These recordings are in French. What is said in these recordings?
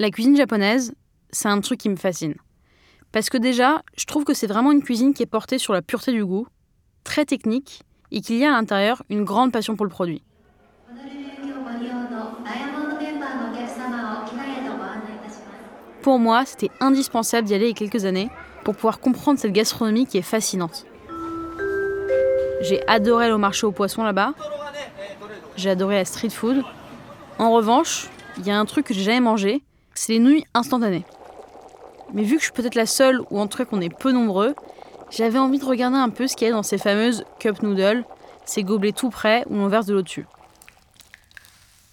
La cuisine japonaise, c'est un truc qui me fascine. Parce que déjà, je trouve que c'est vraiment une cuisine qui est portée sur la pureté du goût, très technique, et qu'il y a à l'intérieur une grande passion pour le produit. Pour moi, c'était indispensable d'y aller il y a quelques années pour pouvoir comprendre cette gastronomie qui est fascinante. J'ai adoré le marché aux poissons là-bas. J'ai adoré la street food. En revanche, il y a un truc que j'ai jamais mangé, c'est les nouilles instantanées. Mais vu que je suis peut-être la seule, ou en tout cas qu'on est peu nombreux, j'avais envie de regarder un peu ce qu'il y a dans ces fameuses cup noodles, ces gobelets tout prêts où l'on verse de l'eau dessus.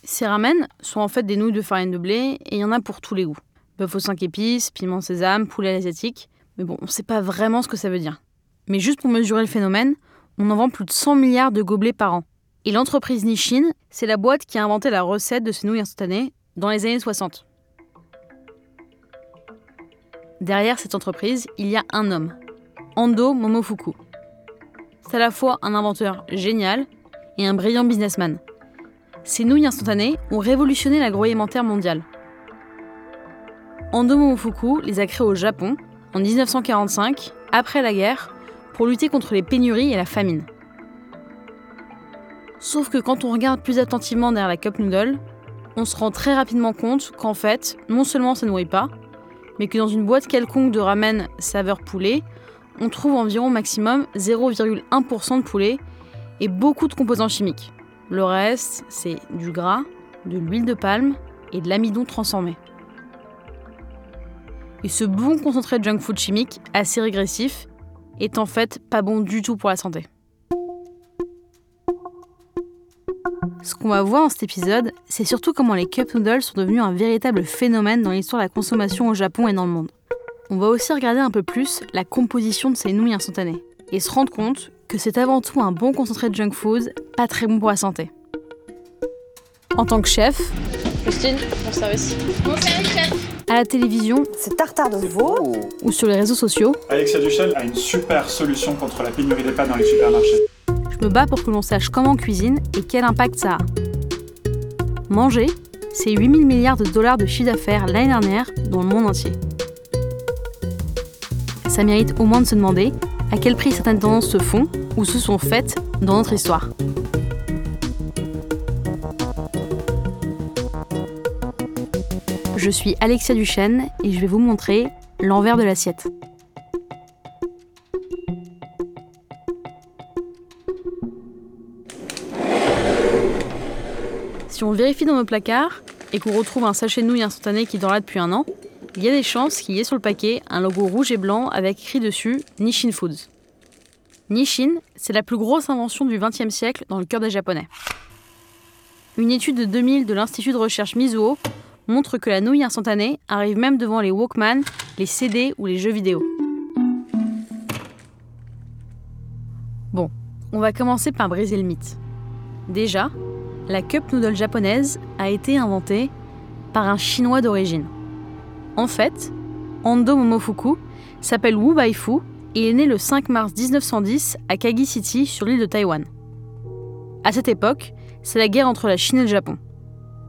Ces ramen sont en fait des nouilles de farine de blé et il y en a pour tous les goûts. Bœuf aux 5 épices, piment sésame, poulet asiatique. Mais bon, on ne sait pas vraiment ce que ça veut dire. Mais juste pour mesurer le phénomène, on en vend plus de 100 milliards de gobelets par an. Et l'entreprise Nishin, c'est la boîte qui a inventé la recette de ces nouilles instantanées dans les années 60. Derrière cette entreprise, il y a un homme, Ando Momofuku. C'est à la fois un inventeur génial et un brillant businessman. Ces nouilles instantanées ont révolutionné l'agroalimentaire mondial. Ando Momofuku les a créées au Japon en 1945, après la guerre, pour lutter contre les pénuries et la famine. Sauf que quand on regarde plus attentivement derrière la cup noodle, on se rend très rapidement compte qu'en fait, non seulement ça ne nourrit pas, mais que dans une boîte quelconque de ramen saveur poulet, on trouve environ maximum 0,1% de poulet et beaucoup de composants chimiques. Le reste, c'est du gras, de l'huile de palme et de l'amidon transformé. Et ce bon concentré de junk food chimique, assez régressif, est en fait pas bon du tout pour la santé. Ce qu'on va voir dans cet épisode, c'est surtout comment les cup noodles sont devenus un véritable phénomène dans l'histoire de la consommation au Japon et dans le monde. On va aussi regarder un peu plus la composition de ces nouilles instantanées et se rendre compte que c'est avant tout un bon concentré de junk food, pas très bon pour la santé. En tant que chef, Christine, mon service. Mon service, chef. à la télévision Ce tartare de veau, ou sur les réseaux sociaux, Alexia Duchel a une super solution contre la pénurie des pâtes dans les supermarchés. Me bats pour que l'on sache comment on cuisine et quel impact ça a. Manger, c'est 8000 milliards de dollars de chiffre d'affaires l'année dernière dans le monde entier. Ça mérite au moins de se demander à quel prix certaines tendances se font ou se sont faites dans notre histoire. Je suis Alexia Duchesne et je vais vous montrer l'envers de l'assiette. Si on vérifie dans nos placards et qu'on retrouve un sachet de nouilles instantané qui dort là depuis un an, il y a des chances qu'il y ait sur le paquet un logo rouge et blanc avec écrit dessus Nishin Foods. Nishin, c'est la plus grosse invention du XXe siècle dans le cœur des Japonais. Une étude de 2000 de l'Institut de recherche Mizuho montre que la nouille instantanée arrive même devant les Walkman, les CD ou les jeux vidéo. Bon, on va commencer par briser le mythe. Déjà, la cup noodle japonaise a été inventée par un chinois d'origine. En fait, Ando Momofuku s'appelle Wu Baifu et est né le 5 mars 1910 à Kagi City sur l'île de Taïwan. À cette époque, c'est la guerre entre la Chine et le Japon.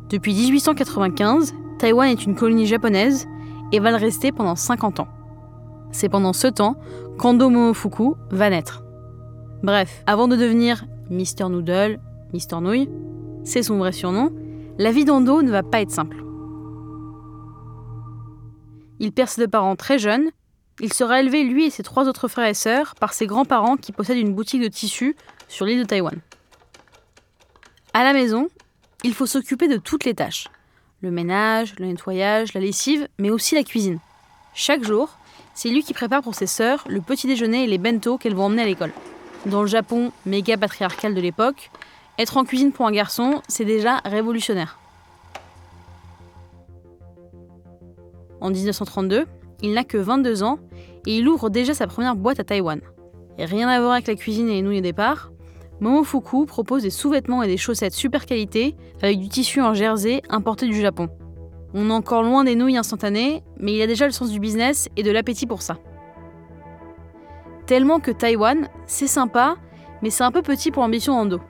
Depuis 1895, Taïwan est une colonie japonaise et va le rester pendant 50 ans. C'est pendant ce temps qu'Ando Momofuku va naître. Bref, avant de devenir Mister Noodle, Mister Nouille, c'est son vrai surnom, la vie d'Ando ne va pas être simple. Il perd ses deux parents très jeunes. Il sera élevé, lui et ses trois autres frères et sœurs, par ses grands-parents qui possèdent une boutique de tissus sur l'île de Taïwan. À la maison, il faut s'occuper de toutes les tâches. Le ménage, le nettoyage, la lessive, mais aussi la cuisine. Chaque jour, c'est lui qui prépare pour ses sœurs le petit déjeuner et les bento qu'elles vont emmener à l'école. Dans le Japon méga patriarcal de l'époque, être en cuisine pour un garçon, c'est déjà révolutionnaire. En 1932, il n'a que 22 ans et il ouvre déjà sa première boîte à Taïwan. Rien à voir avec la cuisine et les nouilles au départ, Momofuku propose des sous-vêtements et des chaussettes super qualité avec du tissu en jersey importé du Japon. On est encore loin des nouilles instantanées, mais il a déjà le sens du business et de l'appétit pour ça. Tellement que Taïwan, c'est sympa, mais c'est un peu petit pour l'ambition Ando.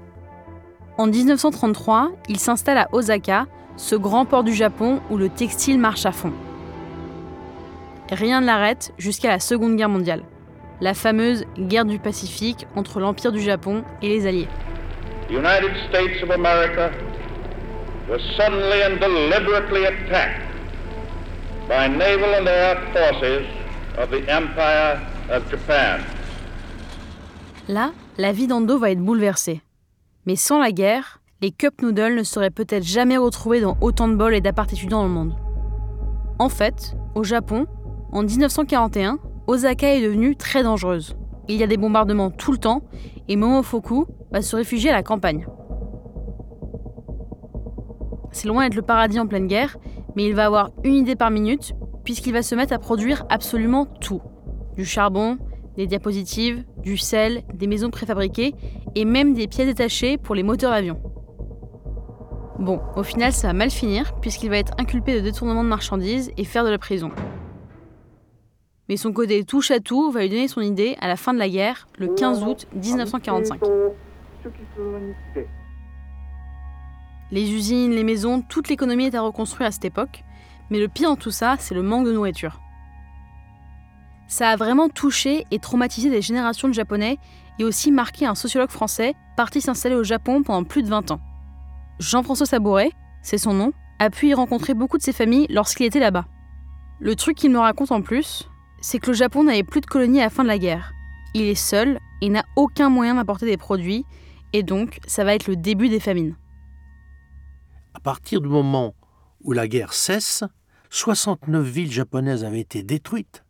En 1933, il s'installe à Osaka, ce grand port du Japon où le textile marche à fond. Rien ne l'arrête jusqu'à la Seconde Guerre mondiale, la fameuse guerre du Pacifique entre l'Empire du Japon et les Alliés. United States of America was suddenly and deliberately attacked by naval and air forces of the Empire of Japan. Là, la vie d'Ando va être bouleversée. Mais sans la guerre, les cup noodles ne seraient peut-être jamais retrouvés dans autant de bols et d'appart étudiants dans le monde. En fait, au Japon, en 1941, Osaka est devenue très dangereuse. Il y a des bombardements tout le temps et Momofuku va se réfugier à la campagne. C'est loin d'être le paradis en pleine guerre, mais il va avoir une idée par minute puisqu'il va se mettre à produire absolument tout. Du charbon, des diapositives, du sel, des maisons préfabriquées et même des pièces détachées pour les moteurs d'avion. Bon, au final, ça va mal finir puisqu'il va être inculpé de détournement de marchandises et faire de la prison. Mais son côté touche à tout va lui donner son idée à la fin de la guerre, le 15 août 1945. Les usines, les maisons, toute l'économie est à reconstruire à cette époque, mais le pire en tout ça, c'est le manque de nourriture. Ça a vraiment touché et traumatisé des générations de Japonais et aussi marqué un sociologue français parti s'installer au Japon pendant plus de 20 ans. Jean-François Sabouret, c'est son nom, a pu y rencontrer beaucoup de ses familles lorsqu'il était là-bas. Le truc qu'il me raconte en plus, c'est que le Japon n'avait plus de colonies à la fin de la guerre. Il est seul et n'a aucun moyen d'apporter des produits, et donc ça va être le début des famines. À partir du moment où la guerre cesse, 69 villes japonaises avaient été détruites.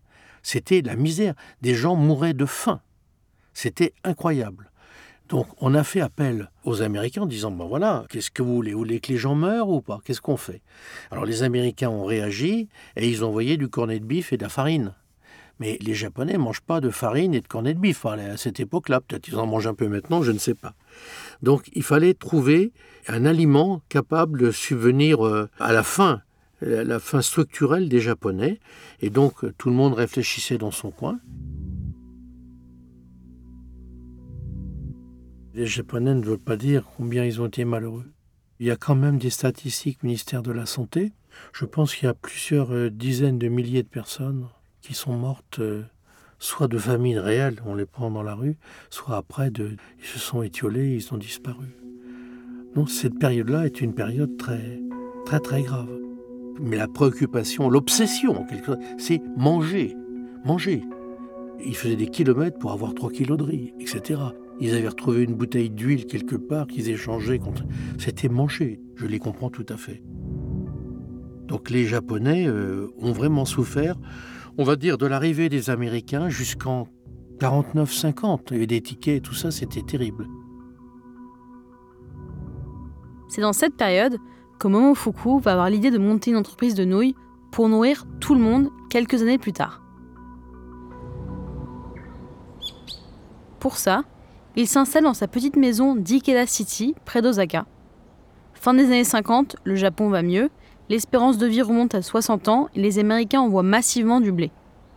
C'était la misère. Des gens mouraient de faim. C'était incroyable. Donc on a fait appel aux Américains en disant, ben voilà, qu'est-ce que vous voulez? Vous voulez que les gens meurent ou pas? Qu'est-ce qu'on fait? Alors les Américains ont réagi et ils ont envoyé du cornet de bif et de la farine. Mais les Japonais ne mangent pas de farine et de cornet de bif à cette époque-là. Peut-être ils en mangent un peu maintenant, je ne sais pas. Donc il fallait trouver un aliment capable de subvenir euh, à la faim, la faim structurelle des Japonais. Et donc tout le monde réfléchissait dans son coin. Les Japonais ne veulent pas dire combien ils ont été malheureux. Il y a quand même des statistiques ministère de la Santé. Je pense qu'il y a plusieurs euh, dizaines de milliers de personnes qui sont mortes euh, soit de famine réelle, on les prend dans la rue, soit après, de, ils se sont étiolés, ils ont disparu. Donc cette période-là est une période très, très, très grave. Mais la préoccupation, l'obsession, c'est manger, manger. Ils faisaient des kilomètres pour avoir 3 kilos de riz, etc. Ils avaient retrouvé une bouteille d'huile quelque part qu'ils échangeaient contre. C'était manger. Je les comprends tout à fait. Donc les Japonais euh, ont vraiment souffert, on va dire, de l'arrivée des Américains jusqu'en 49-50. Il y avait des tickets et tout ça, c'était terrible. C'est dans cette période que Momofuku va avoir l'idée de monter une entreprise de nouilles pour nourrir tout le monde quelques années plus tard. Pour ça, il s'installe dans sa petite maison d'Ikeda City, près d'Osaka. Fin des années 50, le Japon va mieux, l'espérance de vie remonte à 60 ans et les Américains envoient massivement du blé.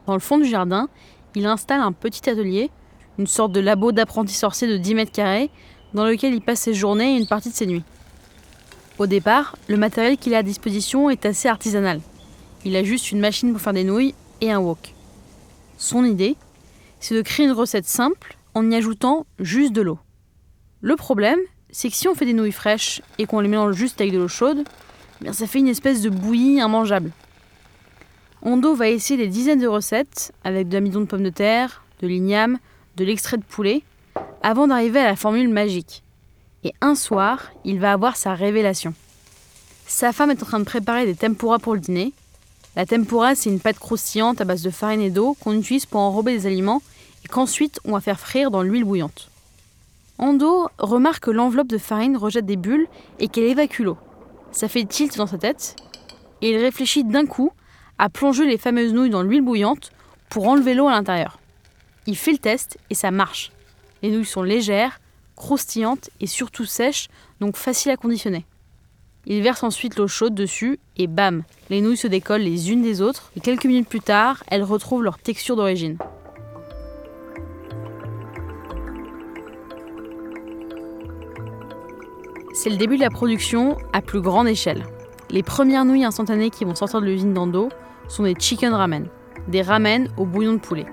Dans le fond du jardin, il installe un petit atelier, une sorte de labo d'apprenti sorcier de 10 mètres carrés, dans lequel il passe ses journées et une partie de ses nuits. Au départ, le matériel qu'il a à disposition est assez artisanal. Il a juste une machine pour faire des nouilles et un wok. Son idée, c'est de créer une recette simple en y ajoutant juste de l'eau. Le problème, c'est que si on fait des nouilles fraîches et qu'on les mélange juste avec de l'eau chaude, bien ça fait une espèce de bouillie immangeable. Ondo va essayer des dizaines de recettes avec de l'amidon de pommes de terre, de l'igname, de l'extrait de poulet, avant d'arriver à la formule magique. Et un soir, il va avoir sa révélation. Sa femme est en train de préparer des tempura pour le dîner. La tempura, c'est une pâte croustillante à base de farine et d'eau qu'on utilise pour enrober des aliments et qu'ensuite on va faire frire dans l'huile bouillante. Ando remarque que l'enveloppe de farine rejette des bulles et qu'elle évacue l'eau. Ça fait tilt dans sa tête et il réfléchit d'un coup à plonger les fameuses nouilles dans l'huile bouillante pour enlever l'eau à l'intérieur. Il fait le test et ça marche. Les nouilles sont légères, croustillantes et surtout sèches, donc faciles à conditionner. Il verse ensuite l'eau chaude dessus et bam, les nouilles se décollent les unes des autres et quelques minutes plus tard, elles retrouvent leur texture d'origine. C'est le début de la production à plus grande échelle. les premières nouilles instantanées qui vont sortir de l'usine d'Ando sont des chicken ramen, des ramen au bouillon de poulet,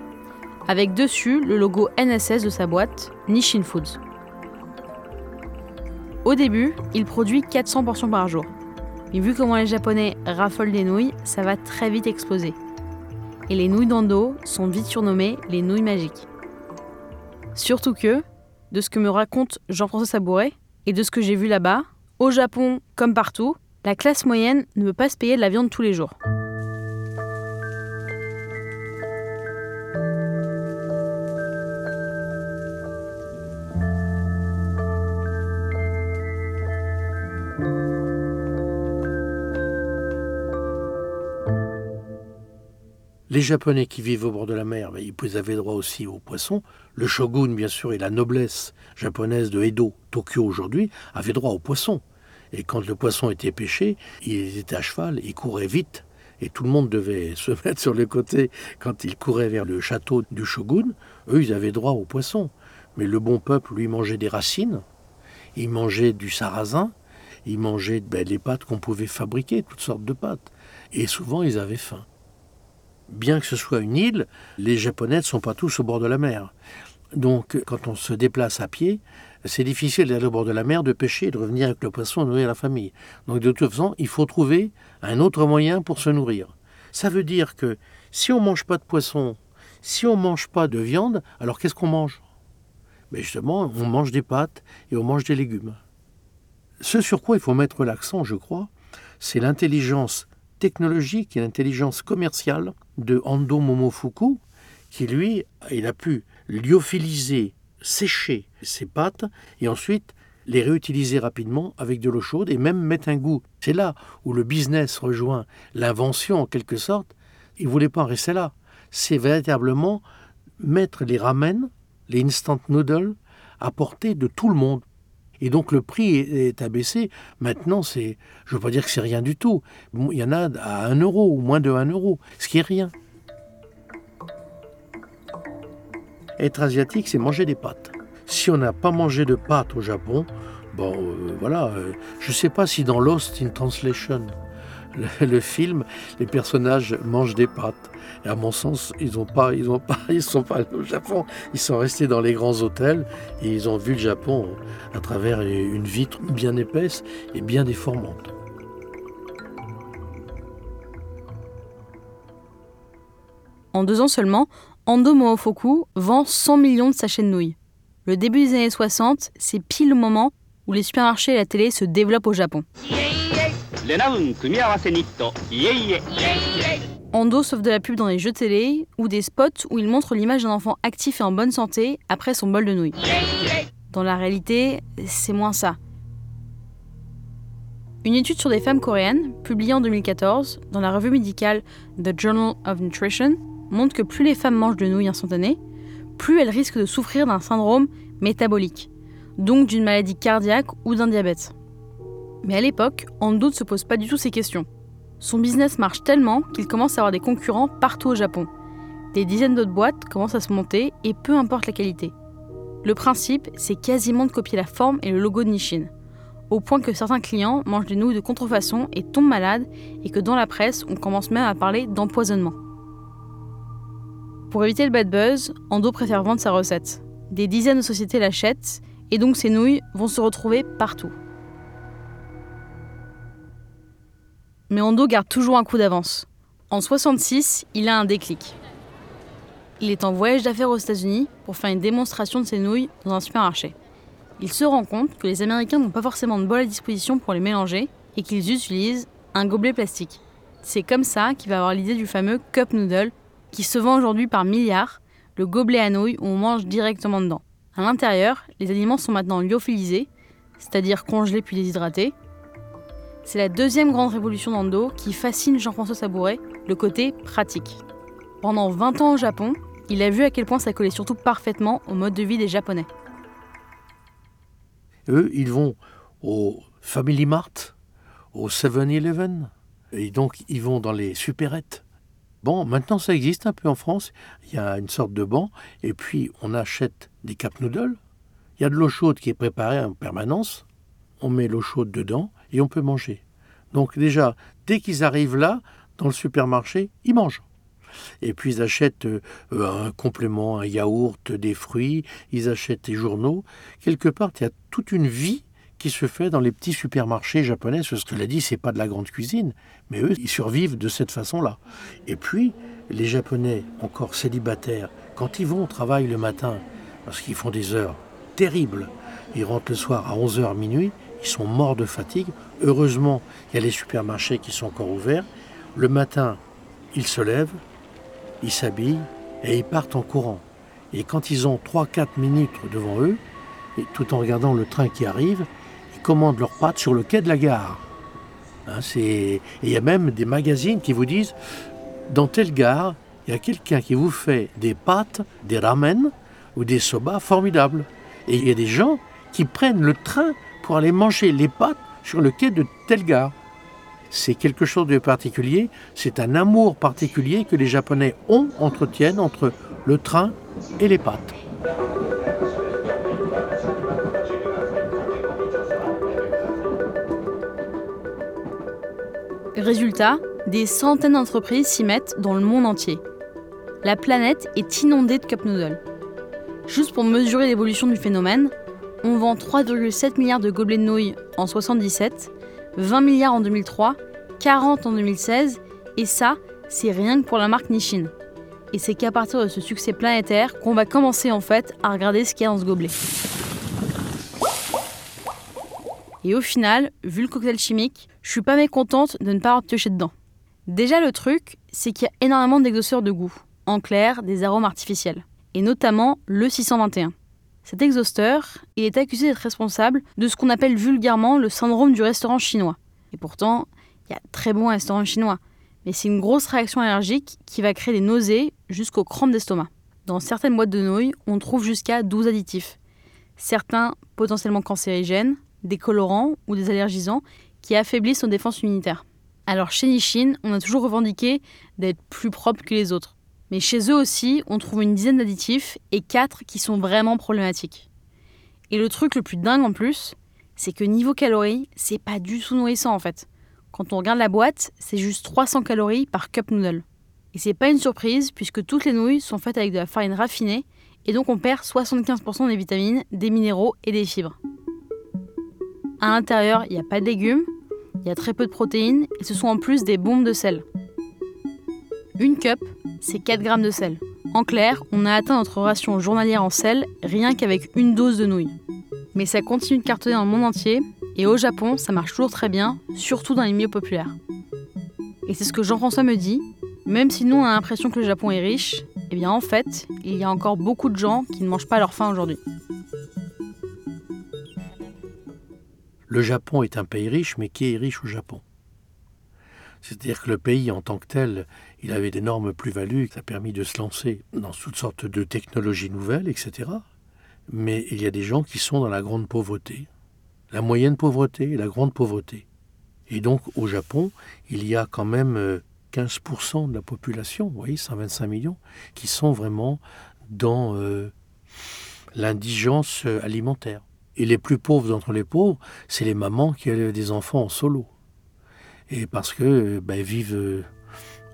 avec dessus le logo NSS de sa boîte, Nishin Foods. Au début, il produit 400 portions par jour. Mais vu comment les Japonais raffolent des nouilles, ça va très vite exploser. Et les nouilles d'Ando sont vite surnommées les nouilles magiques. Surtout que, de ce que me raconte Jean-François Sabouret et de ce que j'ai vu là-bas, au Japon comme partout, la classe moyenne ne peut pas se payer de la viande tous les jours. Les Japonais qui vivent au bord de la mer, ils avaient droit aussi aux poissons. Le shogun, bien sûr, et la noblesse japonaise de Edo, Tokyo aujourd'hui, avaient droit aux poissons. Et quand le poisson était pêché, ils étaient à cheval, ils couraient vite, et tout le monde devait se mettre sur le côté quand ils couraient vers le château du shogun. Eux, ils avaient droit aux poissons. Mais le bon peuple, lui, mangeait des racines, il mangeait du sarrasin, il mangeait ben, les pâtes qu'on pouvait fabriquer, toutes sortes de pâtes. Et souvent, ils avaient faim bien que ce soit une île, les Japonais ne sont pas tous au bord de la mer. Donc, quand on se déplace à pied, c'est difficile d'aller au bord de la mer, de pêcher et de revenir avec le poisson et nourrir la famille. Donc, de toute façon, il faut trouver un autre moyen pour se nourrir. Ça veut dire que si on ne mange pas de poisson, si on ne mange pas de viande, alors qu'est-ce qu'on mange? Mais justement, on mange des pâtes et on mange des légumes. Ce sur quoi il faut mettre l'accent, je crois, c'est l'intelligence technologique et l'intelligence commerciale de Ando Momofuku, qui lui, il a pu lyophiliser, sécher ses pâtes et ensuite les réutiliser rapidement avec de l'eau chaude et même mettre un goût. C'est là où le business rejoint l'invention en quelque sorte. Il ne voulait pas en rester là. C'est véritablement mettre les ramen, les instant noodles, à portée de tout le monde. Et donc le prix est, abaissé. Maintenant, c'est, je ne veux pas dire que c'est rien du tout. Il y en a à 1 euro ou moins de 1 euro, ce qui est rien. Être asiatique, c'est manger des pâtes. Si on n'a pas mangé de pâtes au Japon, bon, euh, voilà, euh, je ne sais pas si dans Lost in Translation, le, film, les personnages mangent des pâtes. Et à mon sens, ils ne pas, ils ont pas, ils sont pas allés au Japon. Ils sont restés dans les grands hôtels et ils ont vu le Japon à travers une vitre bien épaisse et bien déformante. En deux ans seulement, Ando Momofuku vend 100 millions de sachets de nouilles. Le début des années 60, c'est pile le moment où les supermarchés et la télé se développent au Japon. Ando sauve de la pub dans les jeux télé ou des spots où il montre l'image d'un enfant actif et en bonne santé après son bol de nouilles. Dans la réalité, c'est moins ça. Une étude sur des femmes coréennes, publiée en 2014 dans la revue médicale The Journal of Nutrition, montre que plus les femmes mangent de nouilles instantanées, plus elles risquent de souffrir d'un syndrome métabolique, donc d'une maladie cardiaque ou d'un diabète. Mais à l'époque, Ando ne se pose pas du tout ces questions. Son business marche tellement qu'il commence à avoir des concurrents partout au Japon. Des dizaines d'autres boîtes commencent à se monter et peu importe la qualité. Le principe, c'est quasiment de copier la forme et le logo de Nishin, au point que certains clients mangent des nouilles de contrefaçon et tombent malades et que dans la presse, on commence même à parler d'empoisonnement. Pour éviter le bad buzz, Ando préfère vendre sa recette. Des dizaines de sociétés l'achètent et donc ces nouilles vont se retrouver partout. Mais Ando garde toujours un coup d'avance. En 66, il a un déclic. Il est en voyage d'affaires aux États-Unis pour faire une démonstration de ses nouilles dans un supermarché. Il se rend compte que les Américains n'ont pas forcément de bol à disposition pour les mélanger et qu'ils utilisent un gobelet plastique. C'est comme ça qu'il va avoir l'idée du fameux cup noodle qui se vend aujourd'hui par milliards, le gobelet à nouilles où on mange directement dedans. À l'intérieur, les aliments sont maintenant lyophilisés, c'est-à-dire congelés puis déshydratés. C'est la deuxième grande révolution d'Ando qui fascine Jean-François Sabouret, le côté pratique. Pendant 20 ans au Japon, il a vu à quel point ça collait surtout parfaitement au mode de vie des Japonais. Eux, ils vont au Family Mart, au 7-Eleven, et donc ils vont dans les supérettes. Bon, maintenant ça existe un peu en France. Il y a une sorte de banc, et puis on achète des cap noodles. Il y a de l'eau chaude qui est préparée en permanence. On met l'eau chaude dedans et on peut manger. Donc déjà, dès qu'ils arrivent là, dans le supermarché, ils mangent. Et puis ils achètent euh, un complément, un yaourt, des fruits, ils achètent des journaux. Quelque part, il y a toute une vie qui se fait dans les petits supermarchés japonais. Ce que l'a dit, c'est pas de la grande cuisine, mais eux, ils survivent de cette façon-là. Et puis, les Japonais, encore célibataires, quand ils vont au travail le matin, parce qu'ils font des heures terribles, ils rentrent le soir à 11h minuit, sont morts de fatigue. Heureusement, il y a les supermarchés qui sont encore ouverts. Le matin, ils se lèvent, ils s'habillent et ils partent en courant. Et quand ils ont 3-4 minutes devant eux, tout en regardant le train qui arrive, ils commandent leurs pâtes sur le quai de la gare. Hein, et il y a même des magazines qui vous disent, dans telle gare, il y a quelqu'un qui vous fait des pâtes, des ramen ou des soba formidables. Et il y a des gens qui prennent le train pour aller manger les pâtes sur le quai de telle gare c'est quelque chose de particulier, c'est un amour particulier que les Japonais ont, entretiennent entre le train et les pâtes. Résultat, des centaines d'entreprises s'y mettent dans le monde entier. La planète est inondée de cup noodles. Juste pour mesurer l'évolution du phénomène, on vend 3,7 milliards de gobelets de nouilles en 77 20 milliards en 2003, 40 en 2016, et ça, c'est rien que pour la marque Nishin. Et c'est qu'à partir de ce succès planétaire qu'on va commencer en fait à regarder ce qu'il y a dans ce gobelet. Et au final, vu le cocktail chimique, je suis pas mécontente de ne pas avoir pioché dedans. Déjà le truc, c'est qu'il y a énormément d'exhausteurs de goût, en clair, des arômes artificiels, et notamment le 621. Cet exhausteur, est accusé d'être responsable de ce qu'on appelle vulgairement le syndrome du restaurant chinois. Et pourtant, il y a très bons restaurants chinois. Mais c'est une grosse réaction allergique qui va créer des nausées jusqu'aux crampes d'estomac. Dans certaines boîtes de nouilles, on trouve jusqu'à 12 additifs. Certains potentiellement cancérigènes, des colorants ou des allergisants qui affaiblissent nos défenses immunitaires. Alors chez Nishin, on a toujours revendiqué d'être plus propre que les autres. Mais chez eux aussi, on trouve une dizaine d'additifs et quatre qui sont vraiment problématiques. Et le truc le plus dingue en plus, c'est que niveau calories, c'est pas du tout nourrissant en fait. Quand on regarde la boîte, c'est juste 300 calories par cup noodle. Et c'est pas une surprise puisque toutes les nouilles sont faites avec de la farine raffinée et donc on perd 75% des vitamines, des minéraux et des fibres. À l'intérieur, il n'y a pas de légumes, il y a très peu de protéines et ce sont en plus des bombes de sel. Une cup, c'est 4 grammes de sel. En clair, on a atteint notre ration journalière en sel rien qu'avec une dose de nouilles. Mais ça continue de cartonner dans le monde entier, et au Japon, ça marche toujours très bien, surtout dans les milieux populaires. Et c'est ce que Jean-François me dit, même si nous on a l'impression que le Japon est riche, eh bien en fait, il y a encore beaucoup de gens qui ne mangent pas leur faim aujourd'hui. Le Japon est un pays riche, mais qui est riche au Japon? C'est-à-dire que le pays en tant que tel, il avait d'énormes plus-values, ça a permis de se lancer dans toutes sortes de technologies nouvelles, etc. Mais il y a des gens qui sont dans la grande pauvreté, la moyenne pauvreté et la grande pauvreté. Et donc au Japon, il y a quand même 15% euh, de la population, vous voyez, 125 millions, qui sont vraiment dans euh, l'indigence euh, alimentaire. Et les plus pauvres d'entre les pauvres, c'est les mamans qui ont des enfants en solo et parce que ben, vivent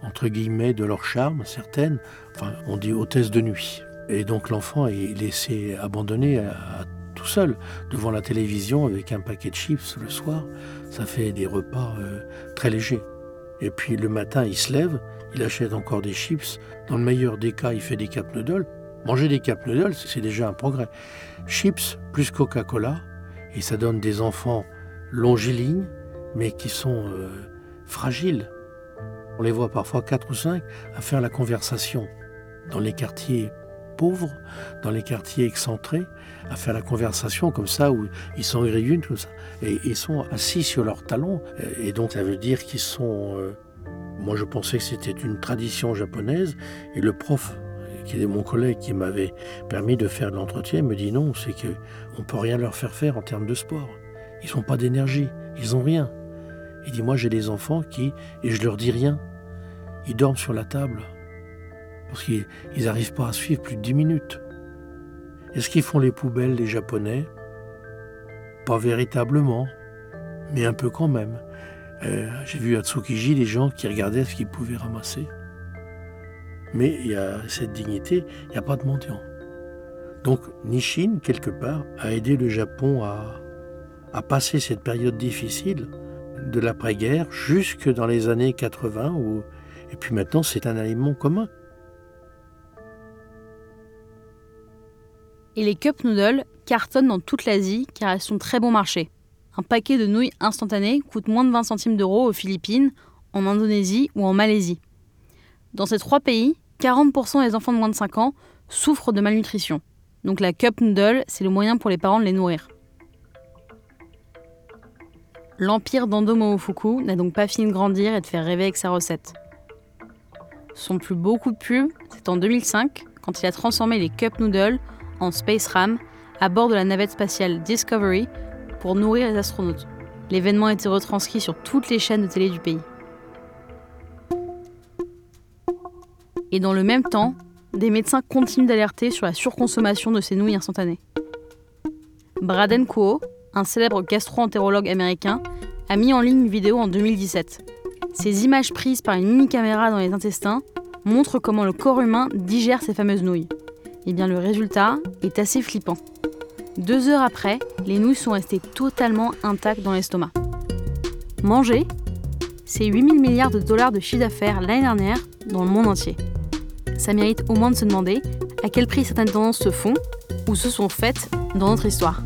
entre guillemets de leur charme, certaines, enfin on dit hôtesse de nuit. Et donc l'enfant est laissé abandonné à, tout seul devant la télévision avec un paquet de chips le soir. Ça fait des repas euh, très légers. Et puis le matin, il se lève, il achète encore des chips. Dans le meilleur des cas, il fait des cap noodles. Manger des cap noodles, c'est déjà un progrès. Chips plus Coca-Cola, et ça donne des enfants longilignes, mais qui sont euh, fragiles. On les voit parfois quatre ou cinq à faire la conversation dans les quartiers pauvres, dans les quartiers excentrés, à faire la conversation comme ça, où ils sont une, tout ça. Et ils sont assis sur leurs talons. Et donc ça veut dire qu'ils sont... Euh, moi je pensais que c'était une tradition japonaise. Et le prof, qui est mon collègue qui m'avait permis de faire l'entretien, me dit non, c'est qu'on ne peut rien leur faire faire en termes de sport. Ils n'ont pas d'énergie, ils n'ont rien. Il dit Moi, j'ai des enfants qui, et je leur dis rien, ils dorment sur la table. Parce qu'ils n'arrivent pas à suivre plus de dix minutes. Est-ce qu'ils font les poubelles, les Japonais? Pas véritablement, mais un peu quand même. Euh, j'ai vu à Tsukiji des gens qui regardaient ce qu'ils pouvaient ramasser. Mais il y a cette dignité, il n'y a pas de mendiant. Donc Nishin, quelque part, a aidé le Japon à passer cette période difficile de l'après-guerre jusque dans les années 80, où, et puis maintenant c'est un aliment commun. Et les cup noodles cartonnent dans toute l'Asie car elles sont très bon marché. Un paquet de nouilles instantanées coûte moins de 20 centimes d'euros aux Philippines, en Indonésie ou en Malaisie. Dans ces trois pays, 40% des enfants de moins de 5 ans souffrent de malnutrition. Donc la cup noodle, c'est le moyen pour les parents de les nourrir. L'empire d'Ando Momofuku n'a donc pas fini de grandir et de faire rêver avec sa recette. Son plus beau coup de pub, c'est en 2005, quand il a transformé les cup noodles en Space Ram à bord de la navette spatiale Discovery pour nourrir les astronautes. L'événement a été retranscrit sur toutes les chaînes de télé du pays. Et dans le même temps, des médecins continuent d'alerter sur la surconsommation de ces nouilles instantanées. Braden Kuo, un célèbre gastro-entérologue américain, a mis en ligne une vidéo en 2017. Ces images prises par une mini-caméra dans les intestins montrent comment le corps humain digère ces fameuses nouilles. Et eh bien le résultat est assez flippant. Deux heures après, les nouilles sont restées totalement intactes dans l'estomac. Manger, c'est 8000 milliards de dollars de chiffre d'affaires l'année dernière dans le monde entier ça mérite au moins de se demander à quel prix certaines tendances se font ou se sont faites dans notre histoire.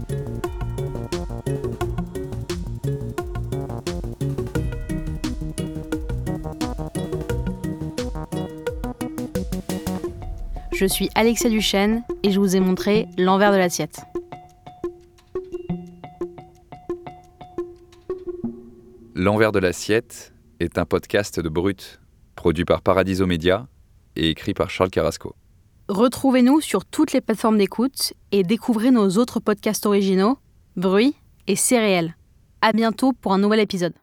Je suis Alexia Duchesne et je vous ai montré l'envers de l'assiette. L'envers de l'assiette est un podcast de Brut, produit par Paradiso Média et écrit par Charles Carrasco. Retrouvez-nous sur toutes les plateformes d'écoute et découvrez nos autres podcasts originaux, Bruit et réel. À bientôt pour un nouvel épisode.